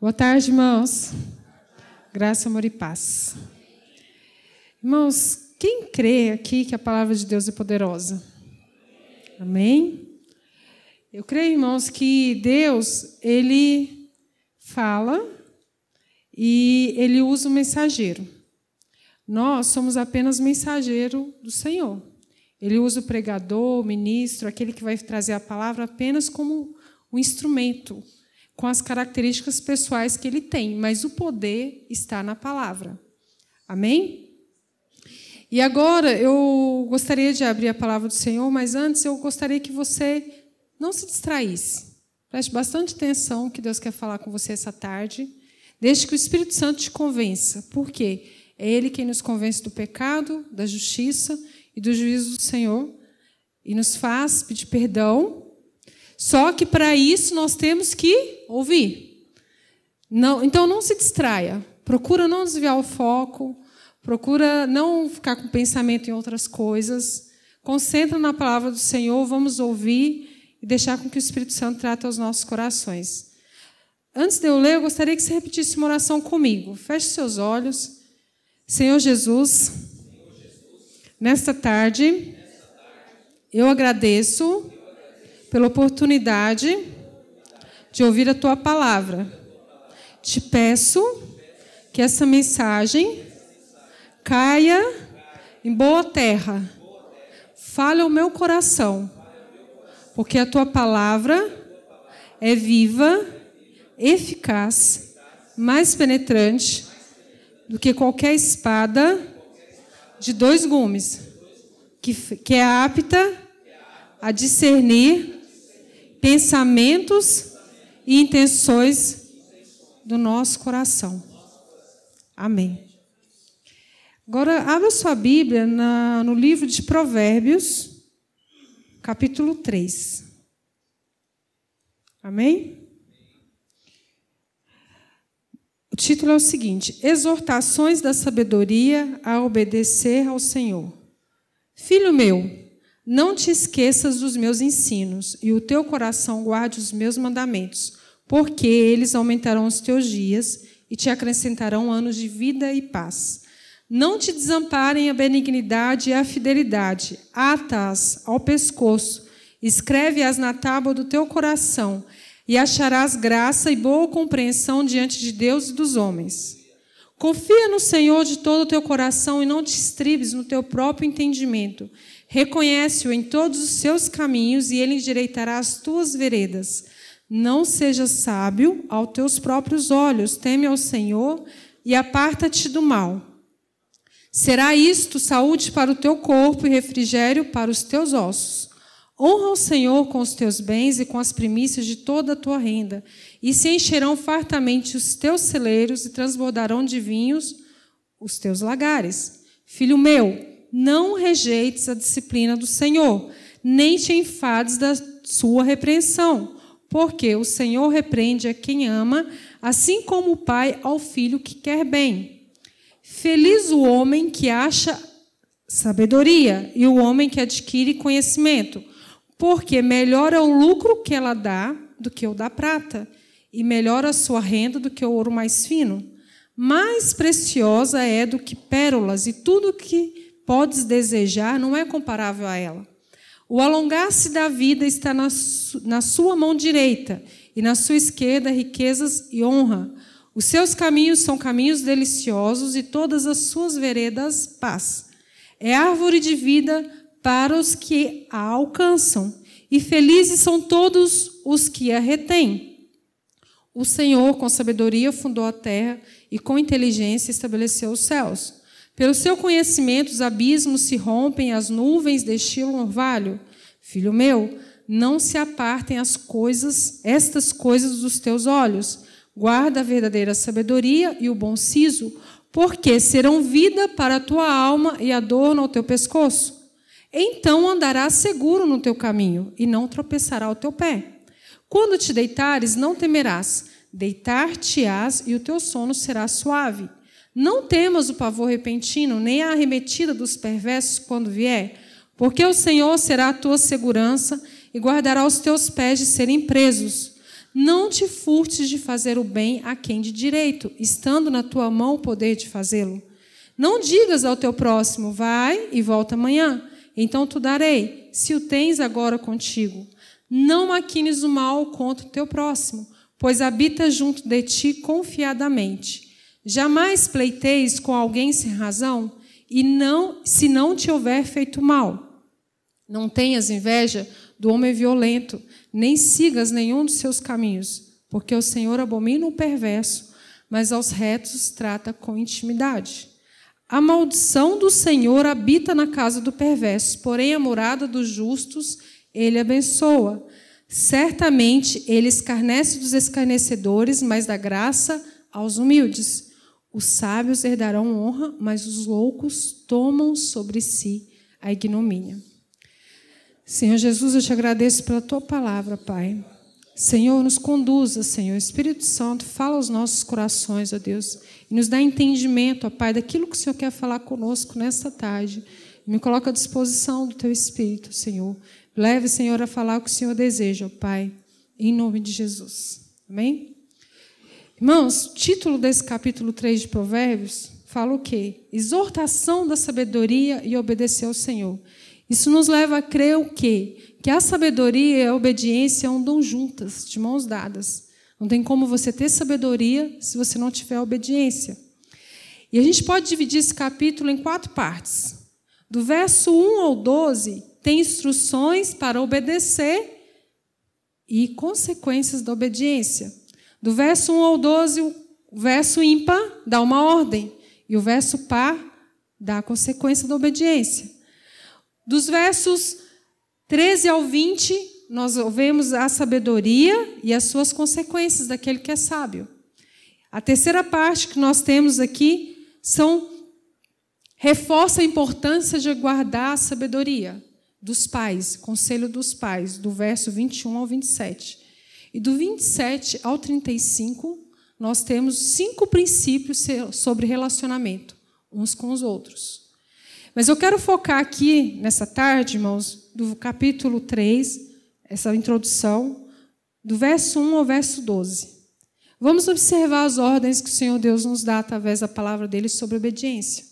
Boa tarde, irmãos. Graça, amor e paz. Irmãos, quem crê aqui que a palavra de Deus é poderosa? Amém? Eu creio, irmãos, que Deus, ele fala e ele usa o mensageiro. Nós somos apenas mensageiro do Senhor. Ele usa o pregador, o ministro, aquele que vai trazer a palavra apenas como um instrumento com as características pessoais que ele tem, mas o poder está na palavra. Amém? E agora eu gostaria de abrir a palavra do Senhor, mas antes eu gostaria que você não se distraísse. Preste bastante atenção que Deus quer falar com você essa tarde. Deixe que o Espírito Santo te convença. Por quê? É Ele quem nos convence do pecado, da justiça e do juízo do Senhor e nos faz pedir perdão só que para isso nós temos que ouvir. Não, então não se distraia. Procura não desviar o foco. Procura não ficar com pensamento em outras coisas. Concentra na palavra do Senhor. Vamos ouvir e deixar com que o Espírito Santo trate os nossos corações. Antes de eu ler, eu gostaria que você repetisse uma oração comigo. Feche seus olhos. Senhor Jesus, nesta tarde, eu agradeço pela oportunidade de ouvir a tua palavra. Te peço que essa mensagem caia em boa terra. Fale ao meu coração, porque a tua palavra é viva, eficaz, mais penetrante do que qualquer espada de dois gumes, que, que é apta a discernir pensamentos e intenções do nosso coração. Amém. Agora, abra sua Bíblia na, no livro de Provérbios, capítulo 3. Amém? O título é o seguinte: Exortações da sabedoria a obedecer ao Senhor. Filho meu, não te esqueças dos meus ensinos, e o teu coração guarde os meus mandamentos, porque eles aumentarão os teus dias e te acrescentarão anos de vida e paz. Não te desamparem a benignidade e a fidelidade, ata-as ao pescoço, escreve-as na tábua do teu coração, e acharás graça e boa compreensão diante de Deus e dos homens. Confia no Senhor de todo o teu coração e não te estribes no teu próprio entendimento. Reconhece-o em todos os seus caminhos e ele endireitará as tuas veredas. Não sejas sábio aos teus próprios olhos, teme ao Senhor e aparta-te do mal. Será isto saúde para o teu corpo e refrigério para os teus ossos. Honra o Senhor com os teus bens e com as primícias de toda a tua renda, e se encherão fartamente os teus celeiros e transbordarão de vinhos os teus lagares. Filho meu, não rejeites a disciplina do Senhor, nem te enfades da sua repreensão, porque o Senhor repreende a quem ama, assim como o pai ao filho que quer bem. Feliz o homem que acha sabedoria e o homem que adquire conhecimento, porque melhor é o lucro que ela dá do que o da prata, e melhor a sua renda do que o ouro mais fino. Mais preciosa é do que pérolas, e tudo que podes desejar não é comparável a ela. O alongar-se da vida está na, na sua mão direita, e na sua esquerda riquezas e honra. Os seus caminhos são caminhos deliciosos, e todas as suas veredas, paz. É árvore de vida para os que a alcançam, e felizes são todos os que a retêm. O Senhor, com sabedoria, fundou a terra, e com inteligência estabeleceu os céus. Pelo seu conhecimento, os abismos se rompem, as nuvens destilam orvalho. Filho meu, não se apartem as coisas, estas coisas dos teus olhos. Guarda a verdadeira sabedoria e o bom siso, porque serão vida para a tua alma e adorno ao teu pescoço. Então andarás seguro no teu caminho e não tropeçará o teu pé. Quando te deitares, não temerás. Deitar-te-ás e o teu sono será suave. Não temas o pavor repentino, nem a arremetida dos perversos quando vier, porque o Senhor será a tua segurança e guardará os teus pés de serem presos. Não te furtes de fazer o bem a quem de direito, estando na tua mão o poder de fazê-lo. Não digas ao teu próximo, vai e volta amanhã, então tu darei, se o tens agora contigo. Não maquines o mal contra o teu próximo, pois habita junto de ti confiadamente. Jamais pleiteis com alguém sem razão, e não, se não te houver feito mal. Não tenhas inveja do homem violento, nem sigas nenhum dos seus caminhos, porque o Senhor abomina o perverso, mas aos retos trata com intimidade. A maldição do Senhor habita na casa do perverso, porém a morada dos justos ele abençoa. Certamente ele escarnece dos escarnecedores, mas dá graça aos humildes. Os sábios herdarão honra, mas os loucos tomam sobre si a ignomínia. Senhor Jesus, eu te agradeço pela tua palavra, Pai. Senhor, nos conduza, Senhor. Espírito Santo, fala aos nossos corações, ó Deus, e nos dá entendimento, ó Pai, daquilo que o Senhor quer falar conosco nesta tarde. Me coloca à disposição do teu Espírito, Senhor. Leve, Senhor, a falar o que o Senhor deseja, ó Pai, em nome de Jesus. Amém? Irmãos, o título desse capítulo 3 de Provérbios fala o quê? Exortação da sabedoria e obedecer ao Senhor. Isso nos leva a crer o quê? Que a sabedoria e a obediência andam juntas, de mãos dadas. Não tem como você ter sabedoria se você não tiver obediência. E a gente pode dividir esse capítulo em quatro partes. Do verso 1 ao 12, tem instruções para obedecer e consequências da obediência. Do verso 1 ao 12, o verso ímpar dá uma ordem, e o verso par dá a consequência da obediência. Dos versos 13 ao 20, nós vemos a sabedoria e as suas consequências daquele que é sábio. A terceira parte que nós temos aqui são reforça a importância de guardar a sabedoria dos pais, conselho dos pais, do verso 21 ao 27. E do 27 ao 35, nós temos cinco princípios sobre relacionamento uns com os outros. Mas eu quero focar aqui, nessa tarde, irmãos, do capítulo 3, essa introdução, do verso 1 ao verso 12. Vamos observar as ordens que o Senhor Deus nos dá através da palavra dele sobre obediência.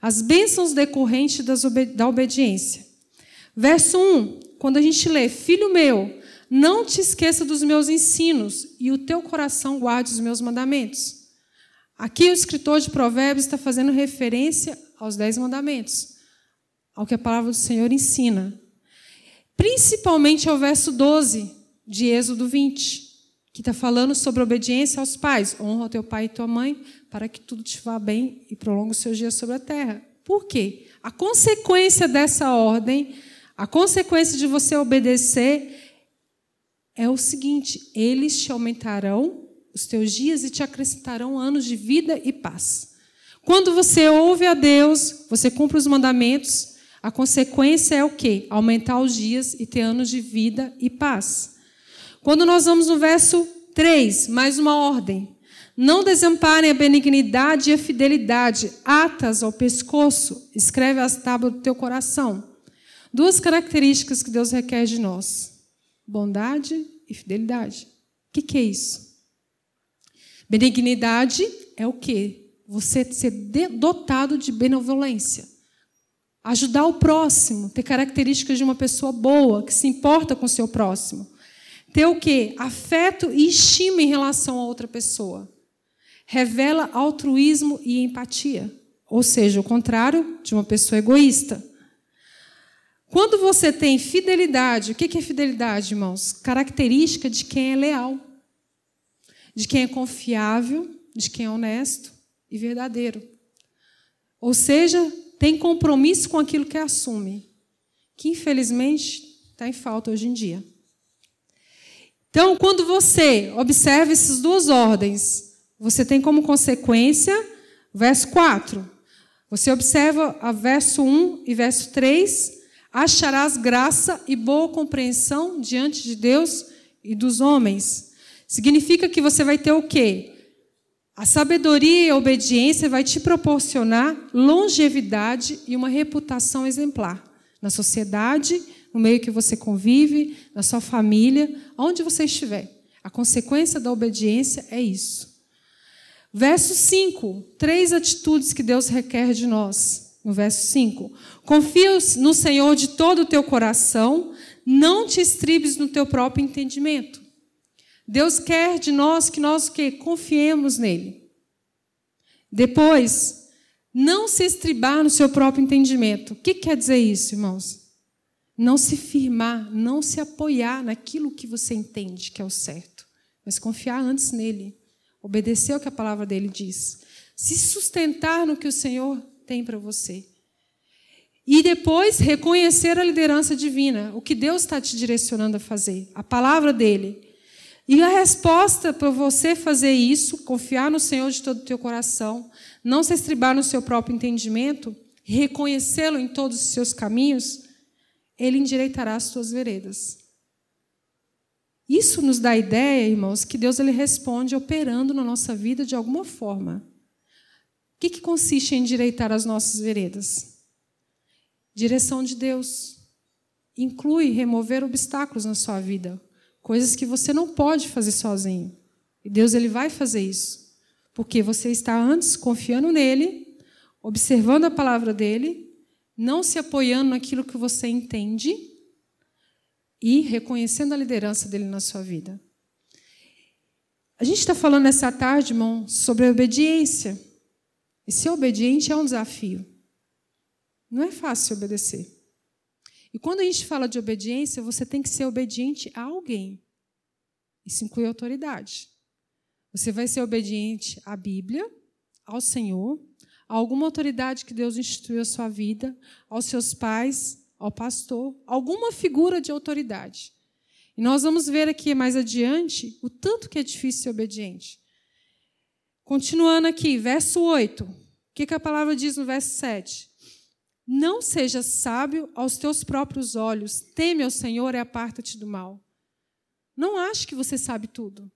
As bênçãos decorrentes da obediência. Verso 1, quando a gente lê: Filho meu, não te esqueça dos meus ensinos e o teu coração guarde os meus mandamentos. Aqui o escritor de Provérbios está fazendo referência aos dez mandamentos, ao que a palavra do Senhor ensina. Principalmente ao verso 12 de Êxodo 20, que está falando sobre obediência aos pais. Honra o teu pai e tua mãe para que tudo te vá bem e prolongue os seus dias sobre a terra. Por quê? A consequência dessa ordem, a consequência de você obedecer é o seguinte: eles te aumentarão os teus dias e te acrescentarão anos de vida e paz. Quando você ouve a Deus, você cumpre os mandamentos, a consequência é o quê? Aumentar os dias e ter anos de vida e paz. Quando nós vamos no verso 3, mais uma ordem. Não desamparem a benignidade e a fidelidade, atas ao pescoço, escreve as tábuas do teu coração. Duas características que Deus requer de nós: bondade e fidelidade. O que, que é isso? Benignidade é o quê? você ser dotado de benevolência. Ajudar o próximo, ter características de uma pessoa boa, que se importa com o seu próximo. Ter o quê? Afeto e estima em relação a outra pessoa. Revela altruísmo e empatia. Ou seja, o contrário de uma pessoa egoísta. Quando você tem fidelidade, o que é fidelidade, irmãos? Característica de quem é leal, de quem é confiável, de quem é honesto, e verdadeiro. Ou seja, tem compromisso com aquilo que assume, que infelizmente está em falta hoje em dia. Então, quando você observa essas duas ordens, você tem como consequência, verso 4, você observa a verso 1 e verso 3, acharás graça e boa compreensão diante de Deus e dos homens. Significa que você vai ter o quê? A sabedoria e a obediência vai te proporcionar longevidade e uma reputação exemplar na sociedade, no meio que você convive, na sua família, onde você estiver. A consequência da obediência é isso. Verso 5, três atitudes que Deus requer de nós. No verso 5, confia no Senhor de todo o teu coração, não te estribes no teu próprio entendimento. Deus quer de nós que nós que confiemos nele. Depois, não se estribar no seu próprio entendimento. O que quer dizer isso, irmãos? Não se firmar, não se apoiar naquilo que você entende que é o certo, mas confiar antes nele, obedecer o que a palavra dele diz, se sustentar no que o Senhor tem para você. E depois reconhecer a liderança divina, o que Deus está te direcionando a fazer, a palavra dele. E a resposta para você fazer isso, confiar no Senhor de todo o teu coração, não se estribar no seu próprio entendimento, reconhecê-lo em todos os seus caminhos, ele endireitará as suas veredas. Isso nos dá a ideia, irmãos, que Deus ele responde operando na nossa vida de alguma forma. Que, que consiste em endireitar as nossas veredas? Direção de Deus. Inclui remover obstáculos na sua vida, coisas que você não pode fazer sozinho. E Deus ele vai fazer isso. Porque você está antes confiando nele, observando a palavra dele, não se apoiando naquilo que você entende e reconhecendo a liderança dele na sua vida. A gente está falando nessa tarde, irmão, sobre a obediência. E ser obediente é um desafio. Não é fácil obedecer. E quando a gente fala de obediência, você tem que ser obediente a alguém. Isso inclui autoridade. Você vai ser obediente à Bíblia, ao Senhor, a alguma autoridade que Deus instituiu a sua vida, aos seus pais, ao pastor, alguma figura de autoridade. E nós vamos ver aqui mais adiante o tanto que é difícil ser obediente. Continuando aqui, verso 8. O que, que a palavra diz no verso 7? Não seja sábio aos teus próprios olhos, teme ao Senhor e aparta-te do mal. Não ache que você sabe tudo.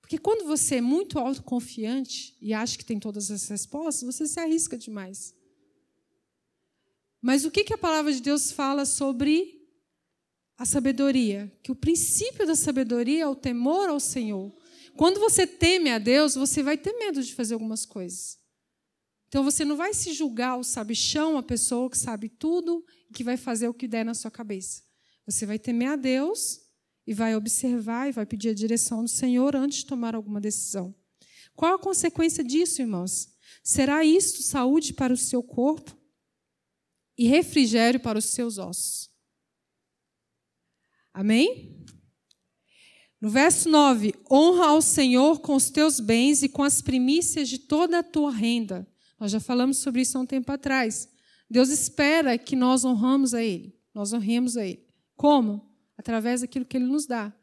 Porque quando você é muito autoconfiante e acha que tem todas as respostas, você se arrisca demais. Mas o que, que a palavra de Deus fala sobre a sabedoria? Que o princípio da sabedoria é o temor ao Senhor. Quando você teme a Deus, você vai ter medo de fazer algumas coisas. Então você não vai se julgar o sabichão, a pessoa que sabe tudo e que vai fazer o que der na sua cabeça. Você vai temer a Deus e vai observar e vai pedir a direção do Senhor antes de tomar alguma decisão. Qual a consequência disso, irmãos? Será isto saúde para o seu corpo e refrigério para os seus ossos. Amém? No verso 9: honra ao Senhor com os teus bens e com as primícias de toda a tua renda. Nós já falamos sobre isso há um tempo atrás. Deus espera que nós honramos a Ele, nós honremos a Ele. Como? através daquilo que Ele nos dá.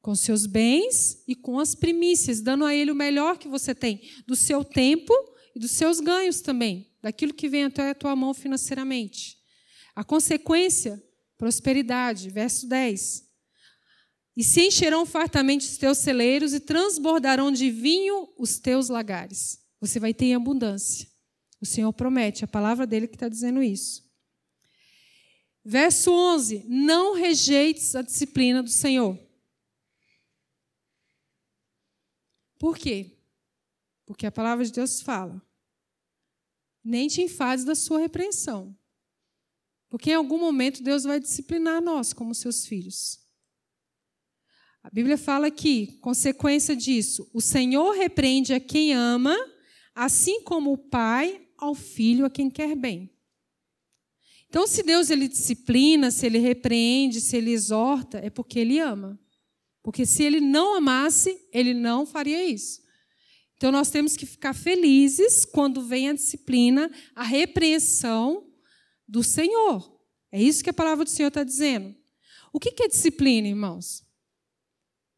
Com seus bens e com as primícias, dando a Ele o melhor que você tem, do seu tempo e dos seus ganhos também, daquilo que vem até a tua mão financeiramente. A consequência, prosperidade. Verso 10. E se encherão fartamente os teus celeiros e transbordarão de vinho os teus lagares. Você vai ter abundância. O Senhor promete, a palavra dele que está dizendo isso. Verso 11: Não rejeites a disciplina do Senhor. Por quê? Porque a palavra de Deus fala: Nem te enfades da sua repreensão. Porque em algum momento Deus vai disciplinar nós como seus filhos. A Bíblia fala aqui, consequência disso, o Senhor repreende a quem ama, assim como o pai ao filho a quem quer bem. Então, se Deus ele disciplina, se ele repreende, se ele exorta, é porque ele ama. Porque se ele não amasse, ele não faria isso. Então, nós temos que ficar felizes quando vem a disciplina, a repreensão do Senhor. É isso que a palavra do Senhor está dizendo. O que é disciplina, irmãos?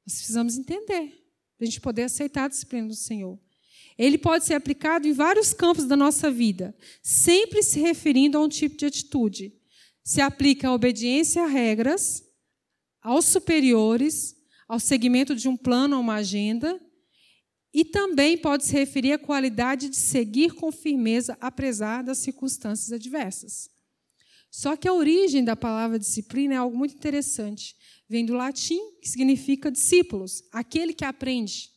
Nós precisamos entender, para a gente poder aceitar a disciplina do Senhor. Ele pode ser aplicado em vários campos da nossa vida, sempre se referindo a um tipo de atitude. Se aplica à obediência a regras, aos superiores, ao seguimento de um plano ou uma agenda, e também pode se referir à qualidade de seguir com firmeza, apesar das circunstâncias adversas. Só que a origem da palavra disciplina é algo muito interessante. Vem do latim, que significa discípulos, aquele que aprende.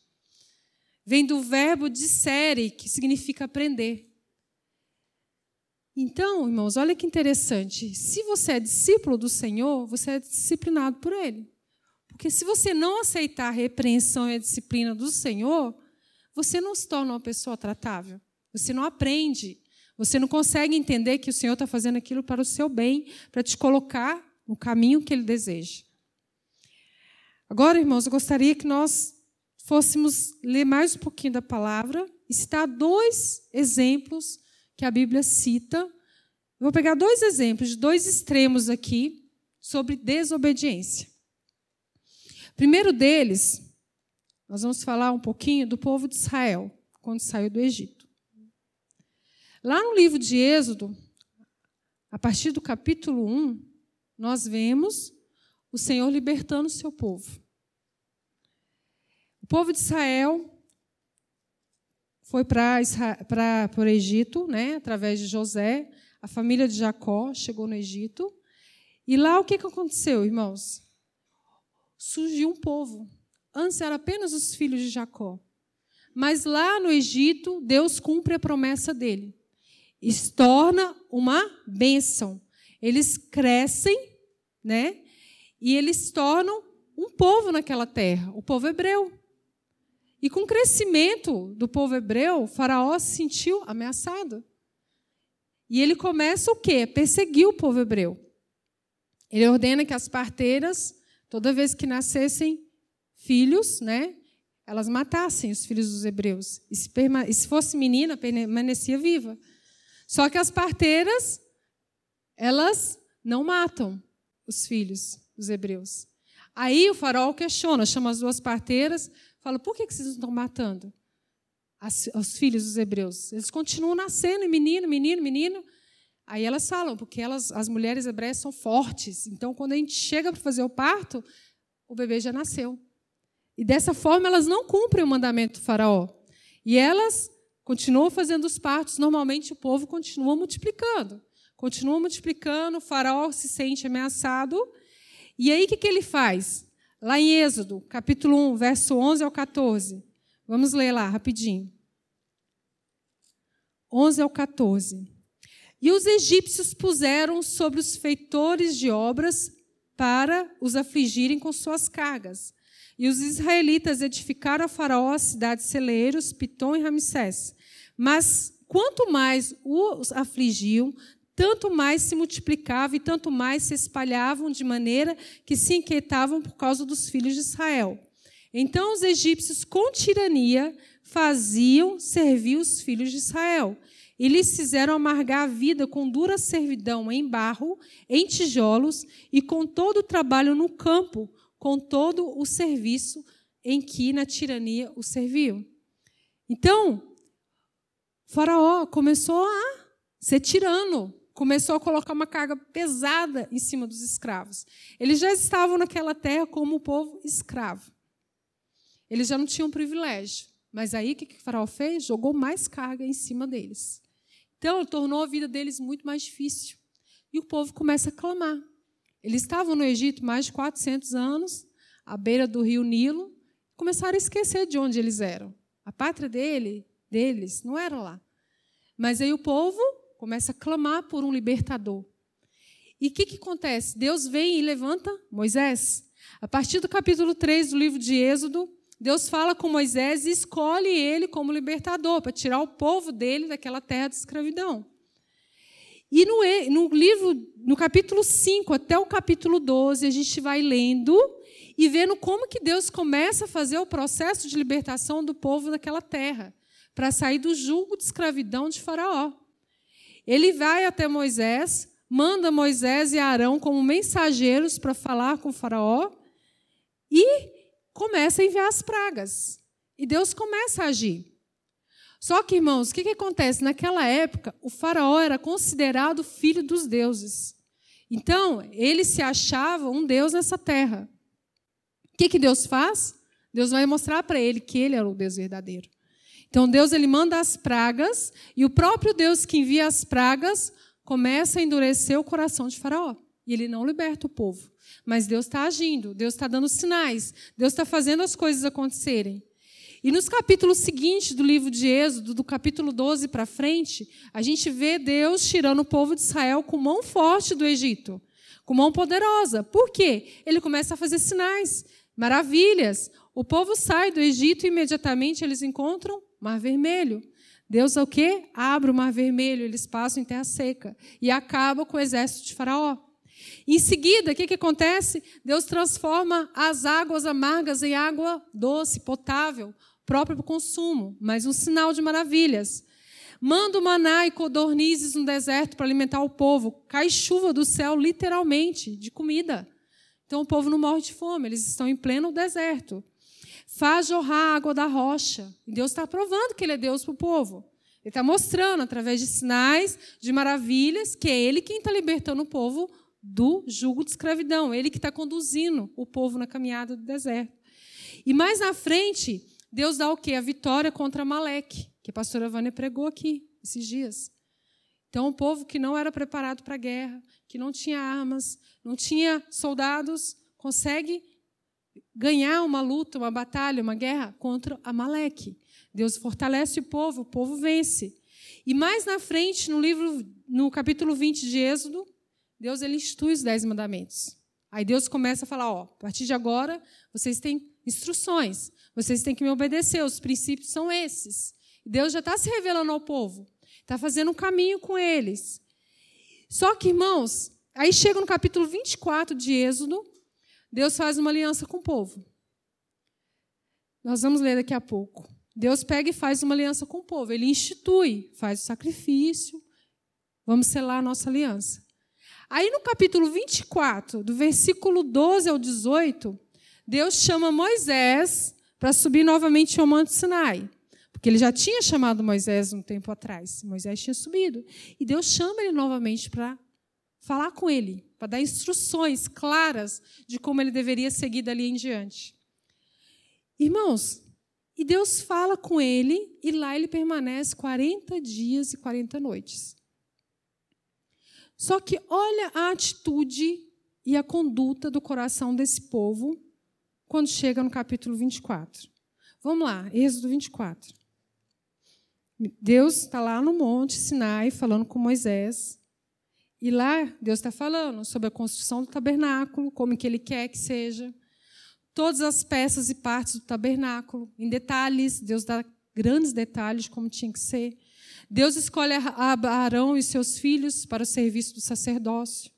Vem do verbo discere, que significa aprender. Então, irmãos, olha que interessante. Se você é discípulo do Senhor, você é disciplinado por Ele. Porque se você não aceitar a repreensão e a disciplina do Senhor, você não se torna uma pessoa tratável. Você não aprende. Você não consegue entender que o Senhor está fazendo aquilo para o seu bem, para te colocar no caminho que Ele deseja. Agora, irmãos, eu gostaria que nós fôssemos ler mais um pouquinho da palavra e citar dois exemplos que a Bíblia cita. Eu vou pegar dois exemplos de dois extremos aqui sobre desobediência. Primeiro deles, nós vamos falar um pouquinho do povo de Israel, quando saiu do Egito. Lá no livro de Êxodo, a partir do capítulo 1, nós vemos o Senhor libertando o seu povo. O povo de Israel foi para o Egito, né, através de José. A família de Jacó chegou no Egito. E lá o que, que aconteceu, irmãos? Surgiu um povo. Antes eram apenas os filhos de Jacó. Mas lá no Egito, Deus cumpre a promessa dele. E se torna uma bênção. Eles crescem né? E eles tornam um povo naquela terra, o povo hebreu. E com o crescimento do povo hebreu, Faraó se sentiu ameaçado. E ele começa o quê? Perseguir o povo hebreu. Ele ordena que as parteiras, toda vez que nascessem filhos, né, elas matassem os filhos dos hebreus. E se, e se fosse menina, permanecia viva. Só que as parteiras, elas não matam os filhos dos hebreus. Aí o faraó questiona, chama as duas parteiras, fala: por que vocês estão matando as, os filhos dos hebreus? Eles continuam nascendo, menino, menino, menino. Aí elas falam, porque elas, as mulheres hebreias são fortes. Então, quando a gente chega para fazer o parto, o bebê já nasceu. E dessa forma, elas não cumprem o mandamento do faraó. E elas continuam fazendo os partos. Normalmente, o povo continua multiplicando. Continua multiplicando, o faraó se sente ameaçado. E aí o que, que ele faz? Lá em Êxodo, capítulo 1, verso 11 ao 14. Vamos ler lá rapidinho. 11 ao 14. E os egípcios puseram sobre os feitores de obras para os afligirem com suas cargas. E os israelitas edificaram a Faraó as cidades celeiros, Pitom e Ramsés. Mas quanto mais os afligiam, tanto mais se multiplicava e tanto mais se espalhavam, de maneira que se inquietavam por causa dos filhos de Israel. Então os egípcios, com tirania, faziam servir os filhos de Israel. E lhes fizeram amargar a vida com dura servidão em barro, em tijolos e com todo o trabalho no campo, com todo o serviço em que na tirania o serviam. Então, Faraó começou a ser tirano, começou a colocar uma carga pesada em cima dos escravos. Eles já estavam naquela terra como o povo escravo. Eles já não tinham privilégio. Mas aí o que o faraó fez? Jogou mais carga em cima deles. Então, tornou a vida deles muito mais difícil. E o povo começa a clamar. Eles estavam no Egito mais de 400 anos, à beira do rio Nilo, começaram a esquecer de onde eles eram. A pátria dele, deles não era lá. Mas aí o povo começa a clamar por um libertador. E o que, que acontece? Deus vem e levanta Moisés. A partir do capítulo 3 do livro de Êxodo, Deus fala com Moisés e escolhe ele como libertador, para tirar o povo dele daquela terra de escravidão. E no, no, livro, no capítulo 5 até o capítulo 12, a gente vai lendo e vendo como que Deus começa a fazer o processo de libertação do povo daquela terra, para sair do jugo de escravidão de Faraó. Ele vai até Moisés, manda Moisés e Arão como mensageiros para falar com Faraó e começa a enviar as pragas. E Deus começa a agir. Só que, irmãos, o que, que acontece? Naquela época, o Faraó era considerado filho dos deuses. Então, ele se achava um Deus nessa terra. O que, que Deus faz? Deus vai mostrar para ele que ele era o Deus verdadeiro. Então Deus ele manda as pragas e o próprio Deus que envia as pragas começa a endurecer o coração de Faraó. e ele não liberta o povo. Mas Deus está agindo, Deus está dando sinais, Deus está fazendo as coisas acontecerem. E nos capítulos seguintes do livro de Êxodo, do capítulo 12 para frente, a gente vê Deus tirando o povo de Israel com mão forte do Egito, com mão poderosa. Por quê? Ele começa a fazer sinais, maravilhas. O povo sai do Egito e imediatamente eles encontram Mar Vermelho. Deus é o quê? Abre o Mar Vermelho, eles passam em terra seca e acaba com o exército de Faraó. Em seguida, o que, que acontece? Deus transforma as águas amargas em água doce, potável próprio para o consumo, mas um sinal de maravilhas. Manda o maná e codornizes no deserto para alimentar o povo. Cai chuva do céu, literalmente, de comida. Então o povo não morre de fome, eles estão em pleno deserto. Faz jorrar água da rocha. E Deus está provando que Ele é Deus para o povo. Ele está mostrando, através de sinais, de maravilhas, que é Ele quem está libertando o povo do jugo de escravidão. Ele que está conduzindo o povo na caminhada do deserto. E mais na frente, Deus dá o quê? A vitória contra Maleque, que a pastora Vânia pregou aqui esses dias. Então, um povo que não era preparado para a guerra, que não tinha armas, não tinha soldados, consegue ganhar uma luta, uma batalha, uma guerra contra Amaleque. Deus fortalece o povo, o povo vence. E mais na frente, no livro, no capítulo 20 de Êxodo, Deus ele institui os dez mandamentos. Aí Deus começa a falar: ó, a partir de agora, vocês têm instruções. Vocês têm que me obedecer, os princípios são esses. Deus já está se revelando ao povo, está fazendo um caminho com eles. Só que, irmãos, aí chega no capítulo 24 de Êxodo, Deus faz uma aliança com o povo. Nós vamos ler daqui a pouco. Deus pega e faz uma aliança com o povo. Ele institui, faz o sacrifício. Vamos selar a nossa aliança. Aí no capítulo 24, do versículo 12 ao 18, Deus chama Moisés para subir novamente ao Monte Sinai. Porque ele já tinha chamado Moisés um tempo atrás. Moisés tinha subido. E Deus chama ele novamente para falar com ele, para dar instruções claras de como ele deveria seguir dali em diante. Irmãos, e Deus fala com ele, e lá ele permanece 40 dias e 40 noites. Só que olha a atitude e a conduta do coração desse povo quando chega no capítulo 24. Vamos lá, Êxodo 24. Deus está lá no Monte Sinai falando com Moisés. E lá Deus está falando sobre a construção do tabernáculo, como que Ele quer que seja. Todas as peças e partes do tabernáculo, em detalhes. Deus dá grandes detalhes de como tinha que ser. Deus escolhe Arão e seus filhos para o serviço do sacerdócio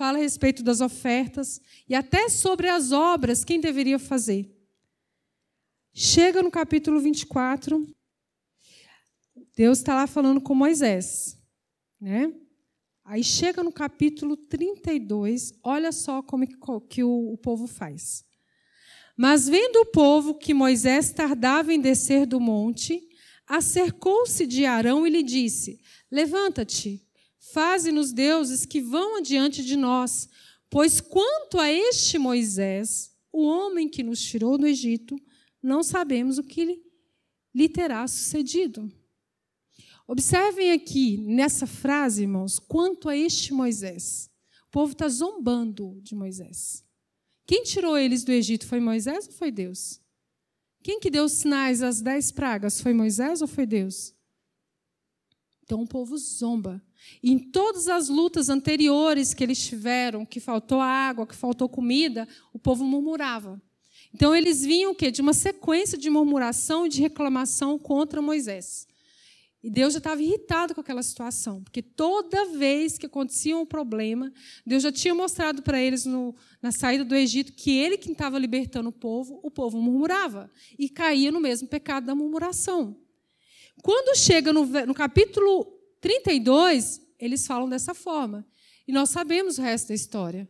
fala a respeito das ofertas e até sobre as obras, quem deveria fazer. Chega no capítulo 24, Deus está lá falando com Moisés. Né? Aí chega no capítulo 32, olha só como que o, o povo faz. Mas vendo o povo que Moisés tardava em descer do monte, acercou-se de Arão e lhe disse: Levanta-te, Faze-nos deuses que vão adiante de nós, pois quanto a este Moisés, o homem que nos tirou do Egito, não sabemos o que lhe terá sucedido. Observem aqui, nessa frase, irmãos, quanto a este Moisés. O povo está zombando de Moisés. Quem tirou eles do Egito foi Moisés ou foi Deus? Quem que deu sinais às dez pragas? Foi Moisés ou foi Deus? Então o povo zomba. E em todas as lutas anteriores que eles tiveram, que faltou água, que faltou comida, o povo murmurava. Então eles vinham o quê? De uma sequência de murmuração e de reclamação contra Moisés. E Deus já estava irritado com aquela situação, porque toda vez que acontecia um problema, Deus já tinha mostrado para eles no, na saída do Egito que ele quem estava libertando o povo, o povo murmurava e caía no mesmo pecado da murmuração. Quando chega no, no capítulo 32, eles falam dessa forma. E nós sabemos o resto da história.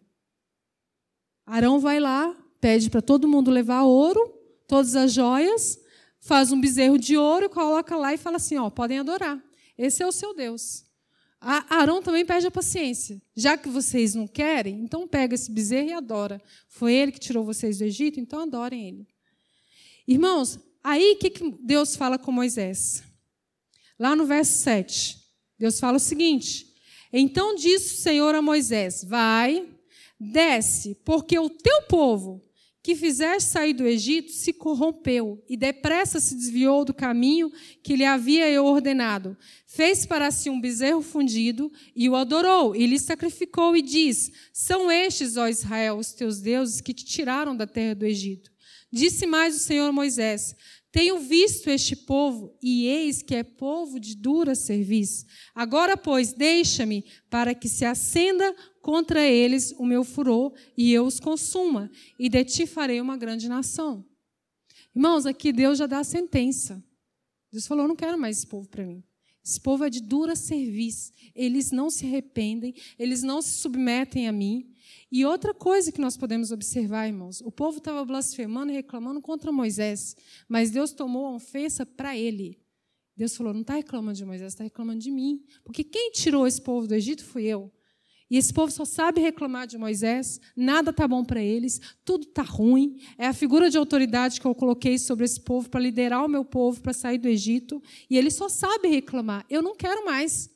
Arão vai lá, pede para todo mundo levar ouro, todas as joias, faz um bezerro de ouro, coloca lá e fala assim: ó, podem adorar. Esse é o seu Deus. Arão também pede a paciência. Já que vocês não querem, então pega esse bezerro e adora. Foi ele que tirou vocês do Egito, então adorem ele. Irmãos, aí o que Deus fala com Moisés? Lá no verso 7. Deus fala o seguinte: Então disse o Senhor a Moisés: Vai, desce, porque o teu povo que fizeste sair do Egito se corrompeu e depressa se desviou do caminho que lhe havia eu ordenado. Fez para si um bezerro fundido e o adorou e lhe sacrificou e diz: São estes, ó Israel, os teus deuses que te tiraram da terra do Egito. Disse mais o Senhor Moisés: tenho visto este povo, e eis que é povo de dura serviço. Agora, pois, deixa-me, para que se acenda contra eles o meu furor, e eu os consuma, e de ti farei uma grande nação. Irmãos, aqui Deus já dá a sentença. Deus falou: não quero mais esse povo para mim. Esse povo é de dura serviço. Eles não se arrependem, eles não se submetem a mim. E outra coisa que nós podemos observar, irmãos, o povo estava blasfemando e reclamando contra Moisés, mas Deus tomou a ofensa para ele. Deus falou: não está reclamando de Moisés, está reclamando de mim. Porque quem tirou esse povo do Egito fui eu. E esse povo só sabe reclamar de Moisés, nada está bom para eles, tudo está ruim. É a figura de autoridade que eu coloquei sobre esse povo para liderar o meu povo para sair do Egito. E ele só sabe reclamar. Eu não quero mais.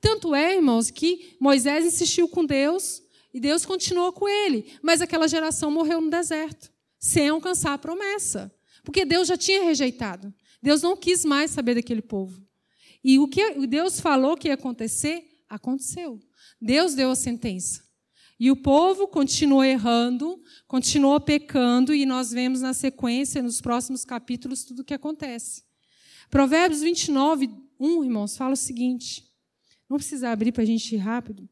Tanto é, irmãos, que Moisés insistiu com Deus, e Deus continuou com ele, mas aquela geração morreu no deserto, sem alcançar a promessa, porque Deus já tinha rejeitado. Deus não quis mais saber daquele povo. E o que Deus falou que ia acontecer, aconteceu. Deus deu a sentença. E o povo continuou errando, continuou pecando, e nós vemos na sequência, nos próximos capítulos, tudo o que acontece. Provérbios 29, 1, irmãos, fala o seguinte. Não precisa abrir para a gente ir rápido.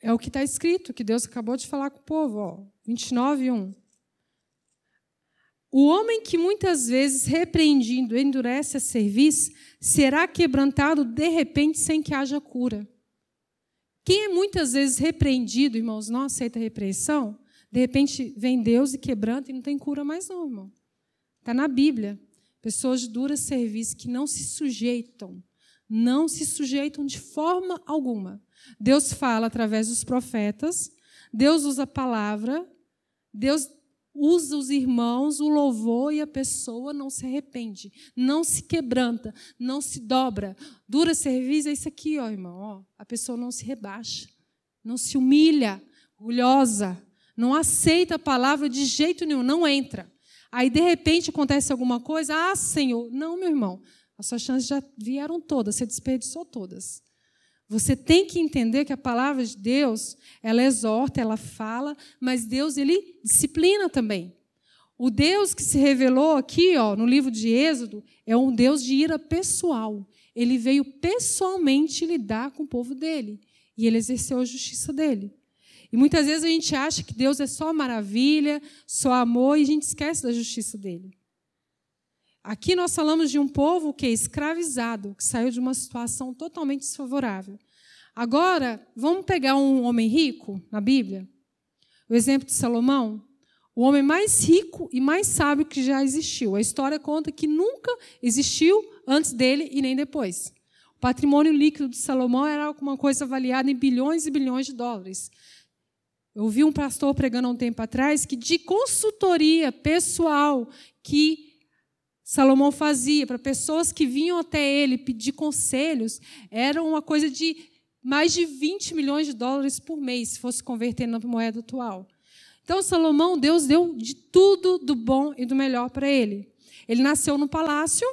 É o que está escrito, que Deus acabou de falar com o povo, ó, 29, 1. O homem que muitas vezes, repreendido, endurece a serviço, será quebrantado de repente sem que haja cura. Quem é muitas vezes repreendido, irmãos, não aceita repreensão, de repente vem Deus e quebranta e não tem cura mais, não, irmão. Está na Bíblia. Pessoas de dura serviço que não se sujeitam, não se sujeitam de forma alguma Deus fala através dos profetas, Deus usa a palavra, Deus usa os irmãos, o louvor e a pessoa não se arrepende, não se quebranta, não se dobra. Dura serviço é isso aqui, ó, irmão. Ó. A pessoa não se rebaixa, não se humilha, orgulhosa, não aceita a palavra de jeito nenhum, não entra. Aí, de repente, acontece alguma coisa, ah, Senhor. Não, meu irmão, as suas chances já vieram todas, você desperdiçou todas. Você tem que entender que a palavra de Deus, ela exorta, ela fala, mas Deus ele disciplina também. O Deus que se revelou aqui, ó, no livro de Êxodo, é um Deus de ira pessoal. Ele veio pessoalmente lidar com o povo dele e ele exerceu a justiça dele. E muitas vezes a gente acha que Deus é só maravilha, só amor e a gente esquece da justiça dele. Aqui nós falamos de um povo que é escravizado, que saiu de uma situação totalmente desfavorável. Agora, vamos pegar um homem rico na Bíblia? O exemplo de Salomão, o homem mais rico e mais sábio que já existiu. A história conta que nunca existiu antes dele e nem depois. O patrimônio líquido de Salomão era alguma coisa avaliada em bilhões e bilhões de dólares. Eu ouvi um pastor pregando há um tempo atrás que de consultoria pessoal que Salomão fazia para pessoas que vinham até ele pedir conselhos, era uma coisa de mais de 20 milhões de dólares por mês, se fosse converter na moeda atual. Então, Salomão, Deus deu de tudo do bom e do melhor para ele. Ele nasceu no palácio,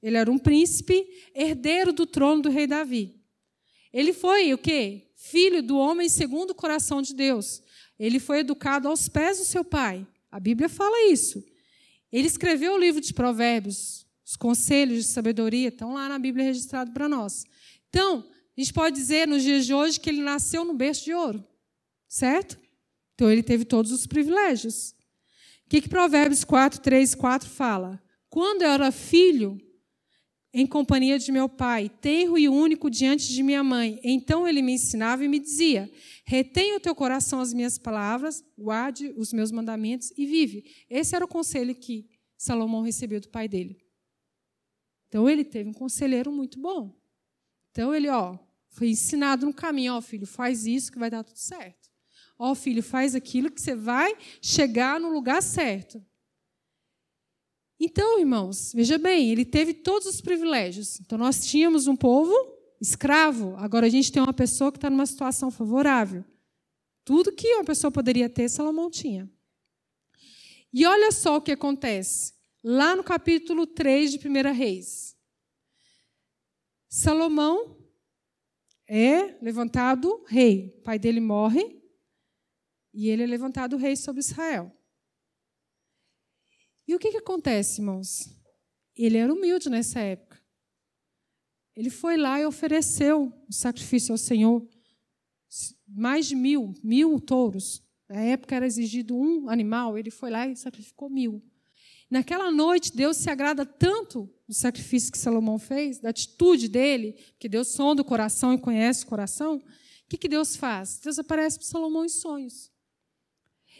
ele era um príncipe, herdeiro do trono do rei Davi. Ele foi o quê? Filho do homem segundo o coração de Deus. Ele foi educado aos pés do seu pai. A Bíblia fala isso. Ele escreveu o livro de Provérbios, os conselhos de sabedoria estão lá na Bíblia registrado para nós. Então, a gente pode dizer nos dias de hoje que ele nasceu no berço de ouro, certo? Então ele teve todos os privilégios. O que, que Provérbios 4, 3 e 4 fala? Quando eu era filho, em companhia de meu pai, tenro e único diante de minha mãe, então ele me ensinava e me dizia: Retenha o teu coração as minhas palavras, guarde os meus mandamentos e vive. Esse era o conselho que Salomão recebeu do pai dele. Então ele teve um conselheiro muito bom. Então ele, ó, foi ensinado no caminho, ó, filho, faz isso que vai dar tudo certo. Ó, filho, faz aquilo que você vai chegar no lugar certo. Então, irmãos, veja bem, ele teve todos os privilégios. Então nós tínhamos um povo escravo, agora a gente tem uma pessoa que está numa situação favorável. Tudo que uma pessoa poderia ter, Salomão tinha. E olha só o que acontece. Lá no capítulo 3 de 1 Reis. Salomão é levantado rei. O pai dele morre e ele é levantado rei sobre Israel. O que, que acontece, irmãos? Ele era humilde nessa época. Ele foi lá e ofereceu o sacrifício ao Senhor. Mais de mil, mil touros. Na época era exigido um animal, ele foi lá e sacrificou mil. Naquela noite, Deus se agrada tanto do sacrifício que Salomão fez, da atitude dele, que Deus sonda o coração e conhece o coração. O que, que Deus faz? Deus aparece para Salomão em sonhos.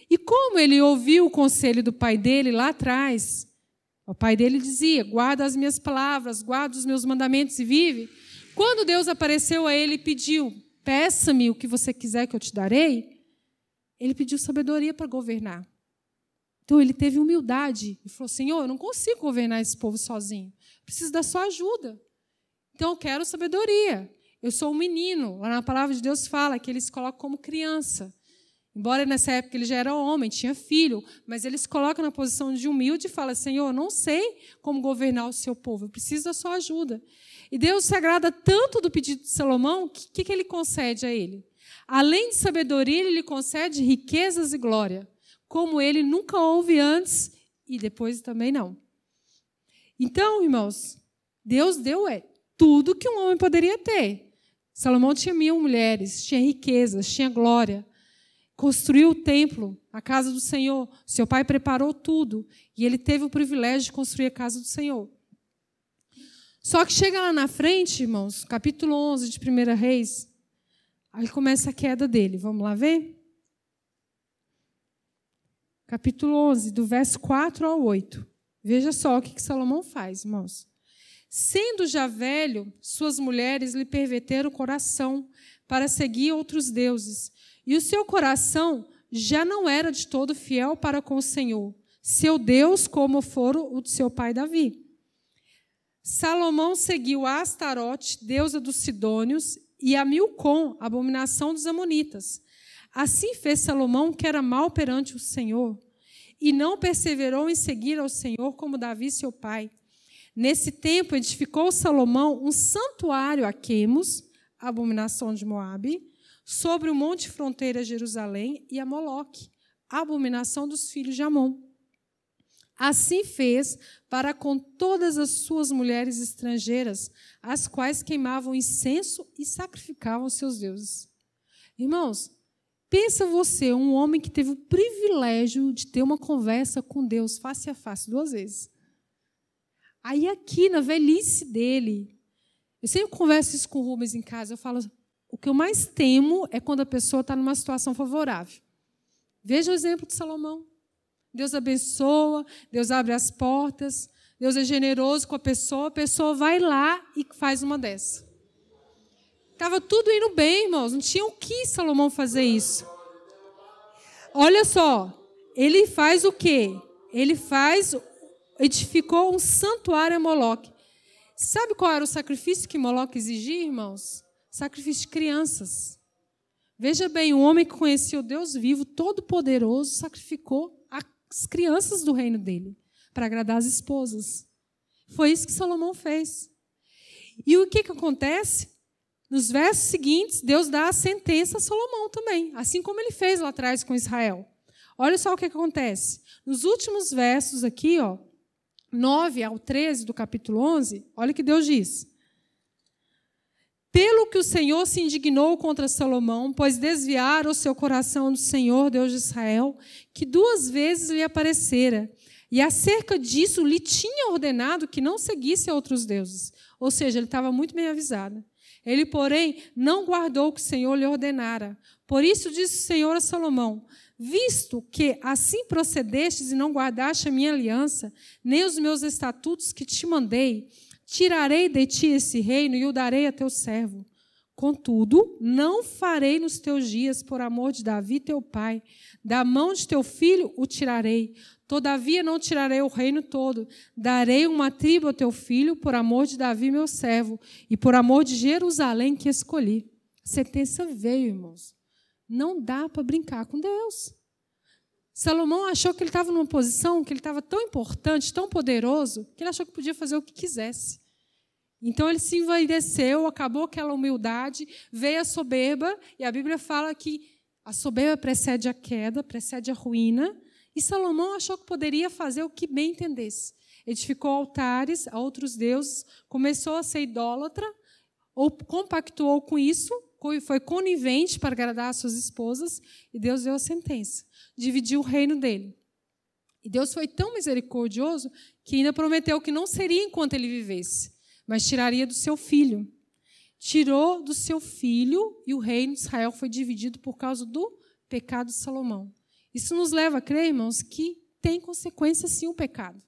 E como ele ouviu o conselho do pai dele lá atrás, o pai dele dizia: guarda as minhas palavras, guarda os meus mandamentos e vive. Quando Deus apareceu a ele e pediu: peça-me o que você quiser que eu te darei, ele pediu sabedoria para governar. Então ele teve humildade e falou: Senhor, eu não consigo governar esse povo sozinho, preciso da sua ajuda. Então eu quero sabedoria. Eu sou um menino. Lá na palavra de Deus fala que ele se coloca como criança. Embora nessa época ele já era homem, tinha filho, mas ele se coloca na posição de humilde e fala: Senhor, não sei como governar o seu povo, eu preciso da sua ajuda. E Deus se agrada tanto do pedido de Salomão, o que, que ele concede a ele? Além de sabedoria, ele lhe concede riquezas e glória, como ele nunca houve antes e depois também não. Então, irmãos, Deus deu é, tudo que um homem poderia ter. Salomão tinha mil mulheres, tinha riquezas, tinha glória construiu o templo, a casa do Senhor. Seu pai preparou tudo e ele teve o privilégio de construir a casa do Senhor. Só que chega lá na frente, irmãos, capítulo 11 de 1 Reis, aí começa a queda dele. Vamos lá ver? Capítulo 11, do verso 4 ao 8. Veja só o que Salomão faz, irmãos. Sendo já velho, suas mulheres lhe perverteram o coração para seguir outros deuses e o seu coração já não era de todo fiel para com o Senhor, seu Deus, como fora o de seu pai Davi. Salomão seguiu a Astarote, deusa dos Sidônios, e a Milcom, abominação dos Amonitas. Assim fez Salomão, que era mal perante o Senhor, e não perseverou em seguir ao Senhor como Davi, seu pai. Nesse tempo, edificou Salomão um santuário a Quemos, abominação de Moabe, sobre o monte fronteira Jerusalém e a Moloque, a abominação dos filhos de Amon. Assim fez para com todas as suas mulheres estrangeiras, as quais queimavam incenso e sacrificavam seus deuses. Irmãos, pensa você, um homem que teve o privilégio de ter uma conversa com Deus face a face duas vezes. Aí aqui na velhice dele, eu sempre converso isso com o Rubens em casa, eu falo, o que eu mais temo é quando a pessoa está numa situação favorável. Veja o exemplo de Salomão. Deus abençoa, Deus abre as portas, Deus é generoso com a pessoa, a pessoa vai lá e faz uma dessa. Estava tudo indo bem, irmãos, não tinha o que Salomão fazer isso. Olha só, ele faz o quê? Ele faz, edificou um santuário a Moloque. Sabe qual era o sacrifício que Moloque exigia, irmãos? Sacrifício de crianças. Veja bem, o homem que conhecia o Deus vivo, todo-poderoso, sacrificou as crianças do reino dele para agradar as esposas. Foi isso que Salomão fez. E o que, que acontece? Nos versos seguintes, Deus dá a sentença a Salomão também, assim como ele fez lá atrás com Israel. Olha só o que, que acontece. Nos últimos versos aqui, ó, 9 ao 13 do capítulo 11, olha o que Deus diz. Pelo que o Senhor se indignou contra Salomão, pois desviara o seu coração do Senhor, Deus de Israel, que duas vezes lhe aparecera, e acerca disso lhe tinha ordenado que não seguisse outros deuses. Ou seja, ele estava muito bem avisado. Ele, porém, não guardou o que o Senhor lhe ordenara. Por isso disse o Senhor a Salomão: Visto que assim procedestes e não guardaste a minha aliança, nem os meus estatutos que te mandei, Tirarei de ti esse reino e o darei a teu servo. Contudo, não farei nos teus dias, por amor de Davi teu pai, da mão de teu filho o tirarei. Todavia não tirarei o reino todo, darei uma tribo ao teu filho por amor de Davi, meu servo, e por amor de Jerusalém que escolhi. A sentença veio, irmãos. Não dá para brincar com Deus. Salomão achou que ele estava numa posição, que ele estava tão importante, tão poderoso, que ele achou que podia fazer o que quisesse. Então ele se envaideceu, acabou aquela humildade, veio a soberba, e a Bíblia fala que a soberba precede a queda, precede a ruína, e Salomão achou que poderia fazer o que bem entendesse. Edificou altares a outros deuses, começou a ser idólatra, ou compactuou com isso, foi conivente para agradar as suas esposas, e Deus deu a sentença. Dividiu o reino dele. E Deus foi tão misericordioso que ainda prometeu que não seria enquanto ele vivesse, mas tiraria do seu filho. Tirou do seu filho e o reino de Israel foi dividido por causa do pecado de Salomão. Isso nos leva a crer, irmãos, que tem consequência sim o pecado.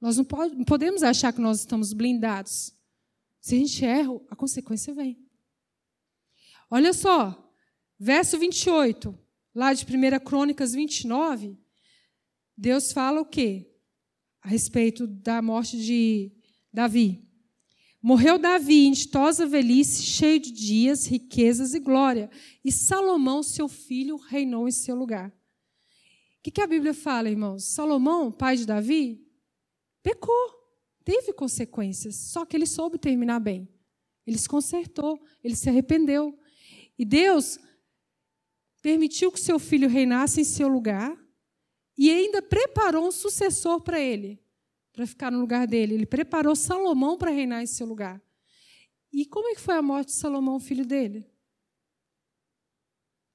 Nós não podemos achar que nós estamos blindados. Se a gente erra, a consequência vem. Olha só, verso 28, lá de 1 Crônicas 29, Deus fala o quê? A respeito da morte de Davi. Morreu Davi em ditosa velhice, cheio de dias, riquezas e glória, e Salomão, seu filho, reinou em seu lugar que, que a Bíblia fala, irmãos? Salomão, pai de Davi, pecou, teve consequências, só que ele soube terminar bem. Ele se consertou, ele se arrependeu. E Deus permitiu que seu filho reinasse em seu lugar e ainda preparou um sucessor para ele, para ficar no lugar dele. Ele preparou Salomão para reinar em seu lugar. E como é que foi a morte de Salomão, filho dele?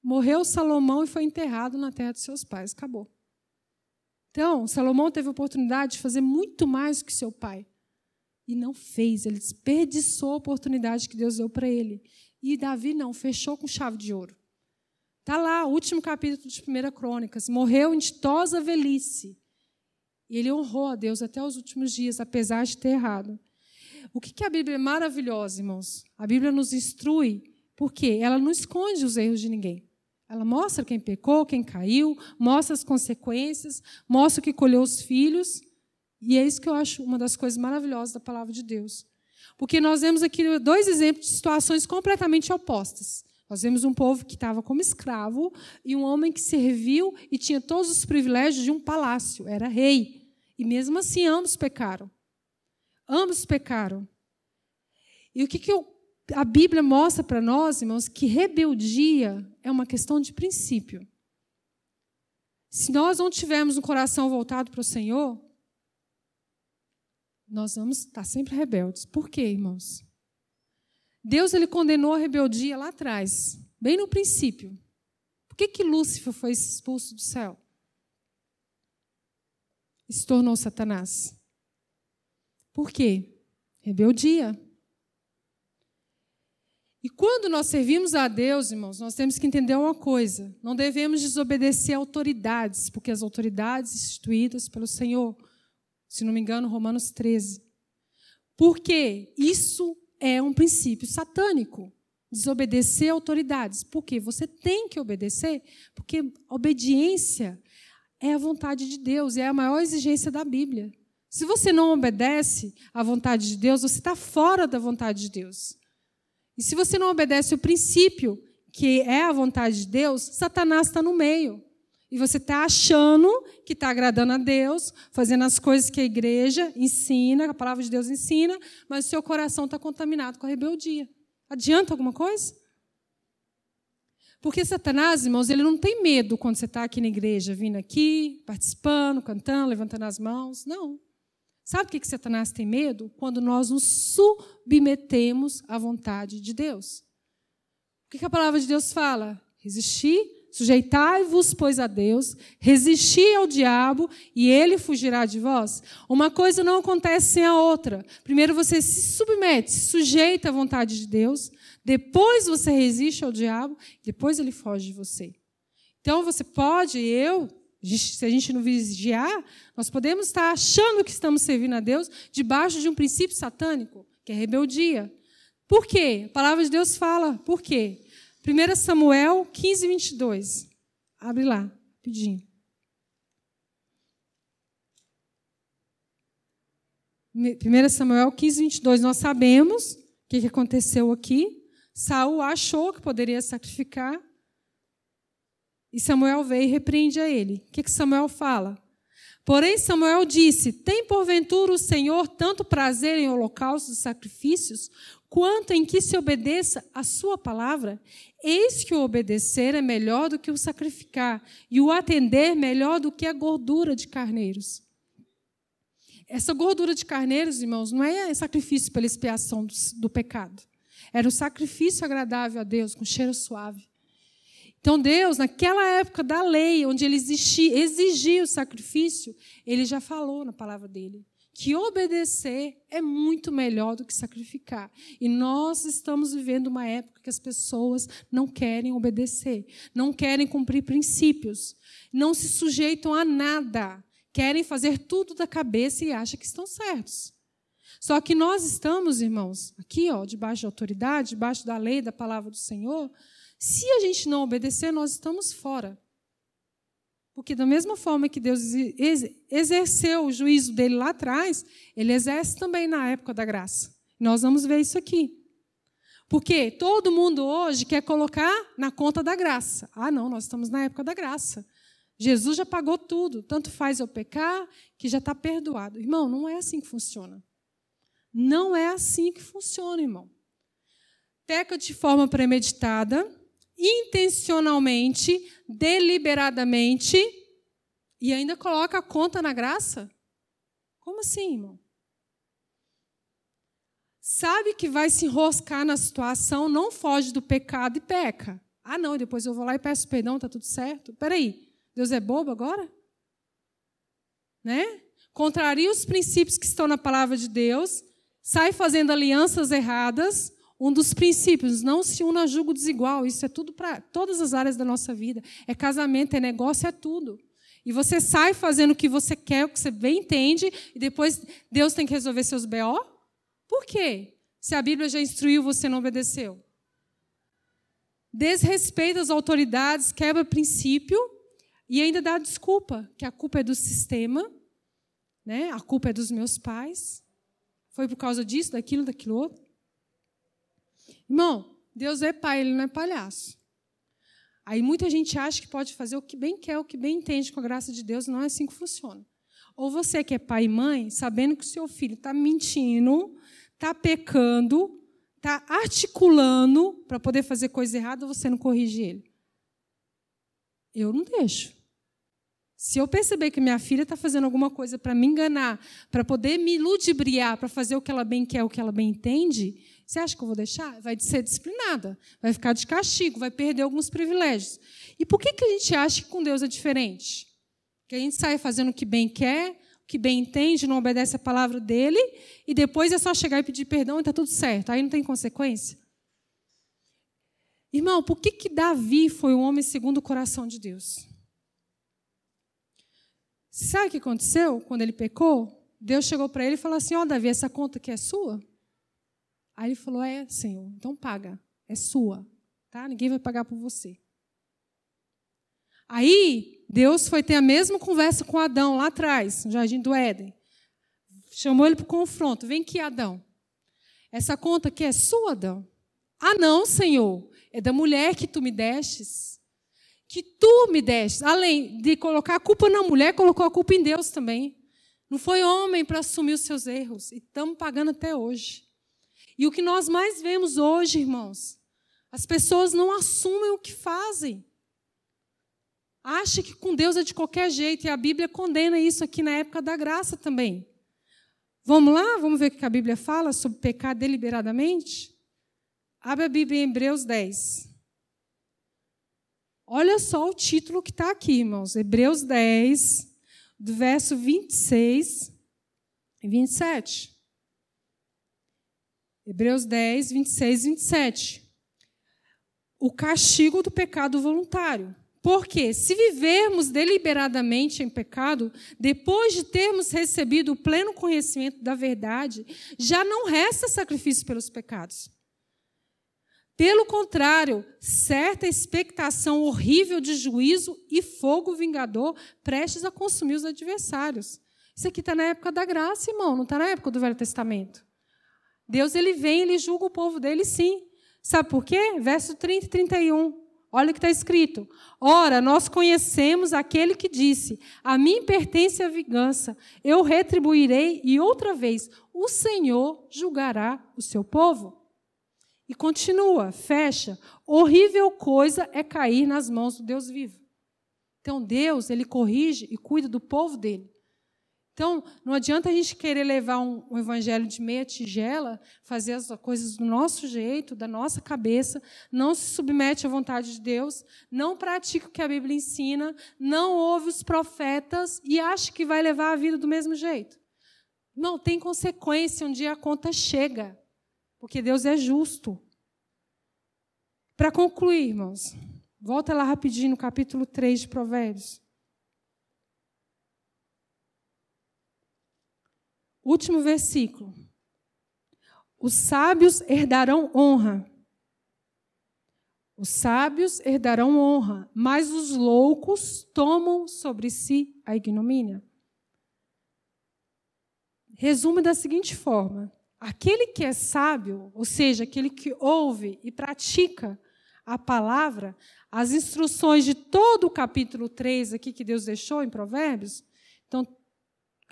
Morreu Salomão e foi enterrado na terra de seus pais. Acabou. Então, Salomão teve a oportunidade de fazer muito mais do que seu pai. E não fez. Ele desperdiçou a oportunidade que Deus deu para ele. E Davi não, fechou com chave de ouro. Está lá, último capítulo de 1 Crônicas. Morreu em ditosa velhice. E ele honrou a Deus até os últimos dias, apesar de ter errado. O que, que a Bíblia é maravilhosa, irmãos? A Bíblia nos instrui, porque ela não esconde os erros de ninguém. Ela mostra quem pecou, quem caiu, mostra as consequências, mostra o que colheu os filhos. E é isso que eu acho uma das coisas maravilhosas da palavra de Deus. Porque nós vemos aqui dois exemplos de situações completamente opostas. Nós vemos um povo que estava como escravo e um homem que serviu e tinha todos os privilégios de um palácio, era rei. E mesmo assim, ambos pecaram. Ambos pecaram. E o que, que eu a Bíblia mostra para nós, irmãos, que rebeldia é uma questão de princípio. Se nós não tivermos um coração voltado para o Senhor, nós vamos estar sempre rebeldes. Por quê, irmãos? Deus ele condenou a rebeldia lá atrás, bem no princípio. Por que, que Lúcifer foi expulso do céu? E se tornou Satanás. Por quê? Rebeldia. E quando nós servimos a Deus, irmãos, nós temos que entender uma coisa: não devemos desobedecer autoridades, porque as autoridades instituídas pelo Senhor, se não me engano, Romanos 13. Porque isso é um princípio satânico. Desobedecer autoridades. Por quê? Você tem que obedecer, porque obediência é a vontade de Deus, é a maior exigência da Bíblia. Se você não obedece à vontade de Deus, você está fora da vontade de Deus. E se você não obedece o princípio, que é a vontade de Deus, Satanás está no meio. E você está achando que está agradando a Deus, fazendo as coisas que a igreja ensina, a palavra de Deus ensina, mas o seu coração está contaminado com a rebeldia. Adianta alguma coisa? Porque Satanás, irmãos, ele não tem medo quando você está aqui na igreja, vindo aqui, participando, cantando, levantando as mãos. Não. Sabe o que, que Satanás tem medo? Quando nós nos submetemos à vontade de Deus. O que, que a palavra de Deus fala? Resistir, sujeitai-vos, pois, a Deus, resistir ao diabo e ele fugirá de vós. Uma coisa não acontece sem a outra. Primeiro você se submete, se sujeita à vontade de Deus, depois você resiste ao diabo, depois ele foge de você. Então você pode, eu, se a gente não vigiar, nós podemos estar achando que estamos servindo a Deus debaixo de um princípio satânico, que é rebeldia. Por quê? A palavra de Deus fala. Por quê? 1 Samuel 15, 22. Abre lá, rapidinho. 1 Samuel 15, 22. Nós sabemos o que aconteceu aqui. Saul achou que poderia sacrificar. E Samuel veio e repreende a ele. O que Samuel fala? Porém, Samuel disse: Tem porventura o Senhor tanto prazer em holocaustos e sacrifícios, quanto em que se obedeça a sua palavra? Eis que o obedecer é melhor do que o sacrificar, e o atender melhor do que a gordura de carneiros. Essa gordura de carneiros, irmãos, não é sacrifício pela expiação do, do pecado. Era um sacrifício agradável a Deus, com cheiro suave. Então, Deus, naquela época da lei, onde ele exigia, exigia o sacrifício, ele já falou na palavra dele que obedecer é muito melhor do que sacrificar. E nós estamos vivendo uma época que as pessoas não querem obedecer, não querem cumprir princípios, não se sujeitam a nada, querem fazer tudo da cabeça e acham que estão certos. Só que nós estamos, irmãos, aqui, ó, debaixo de autoridade, debaixo da lei, da palavra do Senhor. Se a gente não obedecer, nós estamos fora. Porque, da mesma forma que Deus exerceu o juízo dele lá atrás, ele exerce também na época da graça. Nós vamos ver isso aqui. Porque todo mundo hoje quer colocar na conta da graça. Ah, não, nós estamos na época da graça. Jesus já pagou tudo, tanto faz eu pecar que já está perdoado. Irmão, não é assim que funciona. Não é assim que funciona, irmão. Peca de forma premeditada, intencionalmente, deliberadamente e ainda coloca a conta na graça? Como assim, irmão? Sabe que vai se enroscar na situação, não foge do pecado e peca. Ah, não, depois eu vou lá e peço perdão, está tudo certo. Peraí, Deus é bobo agora? Né? Contraria os princípios que estão na palavra de Deus, sai fazendo alianças erradas, um dos princípios, não se una a julgo desigual. Isso é tudo para todas as áreas da nossa vida. É casamento, é negócio, é tudo. E você sai fazendo o que você quer, o que você bem entende, e depois Deus tem que resolver seus BO? Por quê? Se a Bíblia já instruiu, você não obedeceu. Desrespeita as autoridades, quebra princípio e ainda dá desculpa, que a culpa é do sistema, né? a culpa é dos meus pais. Foi por causa disso, daquilo, daquilo outro. Irmão, Deus é pai, ele não é palhaço. Aí muita gente acha que pode fazer o que bem quer, o que bem entende com a graça de Deus, não é assim que funciona. Ou você que é pai e mãe, sabendo que o seu filho está mentindo, está pecando, está articulando para poder fazer coisa errada, você não corrige ele. Eu não deixo. Se eu perceber que minha filha está fazendo alguma coisa para me enganar, para poder me ludibriar, para fazer o que ela bem quer, o que ela bem entende, você acha que eu vou deixar? Vai ser disciplinada, vai ficar de castigo, vai perder alguns privilégios. E por que, que a gente acha que com Deus é diferente? Que a gente sai fazendo o que bem quer, o que bem entende, não obedece a palavra dele, e depois é só chegar e pedir perdão e está tudo certo. Aí não tem consequência? Irmão, por que, que Davi foi um homem segundo o coração de Deus? Sabe o que aconteceu quando ele pecou? Deus chegou para ele e falou assim: Ó, oh, Davi, essa conta aqui é sua? Aí ele falou: É, Senhor, então paga, é sua, tá? Ninguém vai pagar por você. Aí Deus foi ter a mesma conversa com Adão lá atrás, no jardim do Éden. Chamou ele para o confronto: Vem aqui, Adão. Essa conta aqui é sua, Adão? Ah, não, Senhor, é da mulher que tu me destes. Que tu me destes. Além de colocar a culpa na mulher, colocou a culpa em Deus também. Não foi homem para assumir os seus erros. E estamos pagando até hoje. E o que nós mais vemos hoje, irmãos, as pessoas não assumem o que fazem. Acha que com Deus é de qualquer jeito, e a Bíblia condena isso aqui na época da graça também. Vamos lá? Vamos ver o que a Bíblia fala sobre pecar deliberadamente? Abre a Bíblia em Hebreus 10. Olha só o título que está aqui, irmãos. Hebreus 10, do verso 26 e 27. Hebreus 10, 26 e 27. O castigo do pecado voluntário. Porque, se vivermos deliberadamente em pecado, depois de termos recebido o pleno conhecimento da verdade, já não resta sacrifício pelos pecados. Pelo contrário, certa expectação horrível de juízo e fogo vingador prestes a consumir os adversários. Isso aqui está na época da graça, irmão, não está na época do Velho Testamento. Deus ele vem, ele julga o povo dele sim. Sabe por quê? Verso 30 e 31. Olha o que está escrito. Ora, nós conhecemos aquele que disse: A mim pertence a vingança, eu retribuirei, e outra vez, o Senhor julgará o seu povo. E continua, fecha. Horrível coisa é cair nas mãos do Deus vivo. Então, Deus, ele corrige e cuida do povo dele. Então, não adianta a gente querer levar um, um, evangelho de meia tigela, fazer as coisas do nosso jeito, da nossa cabeça, não se submete à vontade de Deus, não pratica o que a Bíblia ensina, não ouve os profetas e acha que vai levar a vida do mesmo jeito. Não, tem consequência, um dia a conta chega, porque Deus é justo. Para concluir, irmãos, volta lá rapidinho no capítulo 3 de Provérbios. Último versículo. Os sábios herdarão honra. Os sábios herdarão honra, mas os loucos tomam sobre si a ignomínia. Resume da seguinte forma: aquele que é sábio, ou seja, aquele que ouve e pratica a palavra, as instruções de todo o capítulo 3 aqui que Deus deixou em Provérbios, então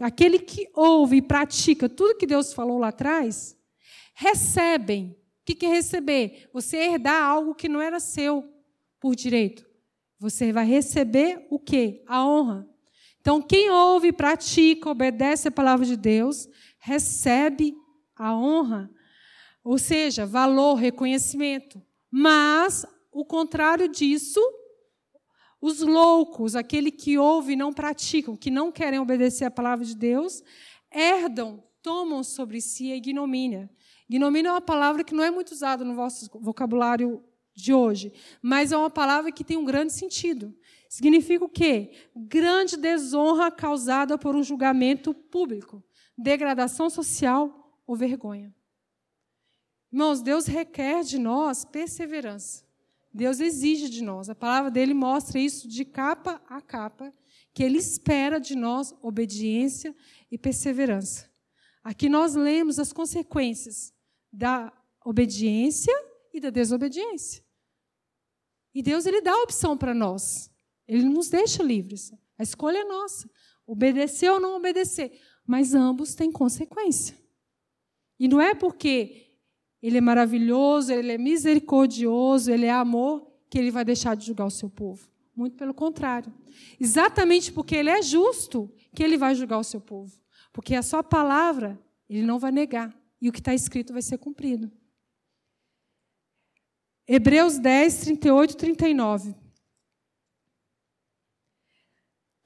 aquele que ouve e pratica tudo que Deus falou lá atrás, recebem. O que é receber? Você herdar algo que não era seu por direito. Você vai receber o quê? A honra. Então, quem ouve, pratica, obedece a palavra de Deus, recebe a honra. Ou seja, valor, reconhecimento. Mas, o contrário disso, os loucos, aquele que ouve e não praticam, que não querem obedecer a palavra de Deus, herdam, tomam sobre si a ignomínia. Ignomínia é uma palavra que não é muito usada no vosso vocabulário de hoje, mas é uma palavra que tem um grande sentido. Significa o quê? Grande desonra causada por um julgamento público, degradação social ou vergonha. Irmãos, Deus requer de nós perseverança. Deus exige de nós. A palavra dele mostra isso de capa a capa, que ele espera de nós obediência e perseverança. Aqui nós lemos as consequências da obediência e da desobediência. E Deus ele dá a opção para nós. Ele nos deixa livres. A escolha é nossa. Obedecer ou não obedecer. Mas ambos têm consequência. E não é porque ele é maravilhoso, ele é misericordioso, ele é amor, que ele vai deixar de julgar o seu povo. Muito pelo contrário. Exatamente porque ele é justo, que ele vai julgar o seu povo. Porque a sua palavra, ele não vai negar. E o que está escrito vai ser cumprido. Hebreus 10, 38 e 39.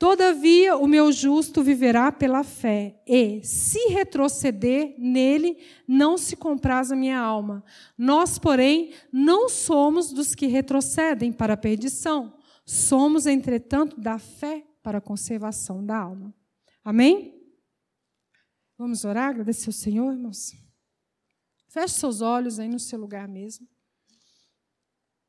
Todavia, o meu justo viverá pela fé, e, se retroceder nele, não se compraz a minha alma. Nós, porém, não somos dos que retrocedem para a perdição, somos, entretanto, da fé para a conservação da alma. Amém? Vamos orar, agradecer ao Senhor, irmãos? Feche seus olhos aí no seu lugar mesmo.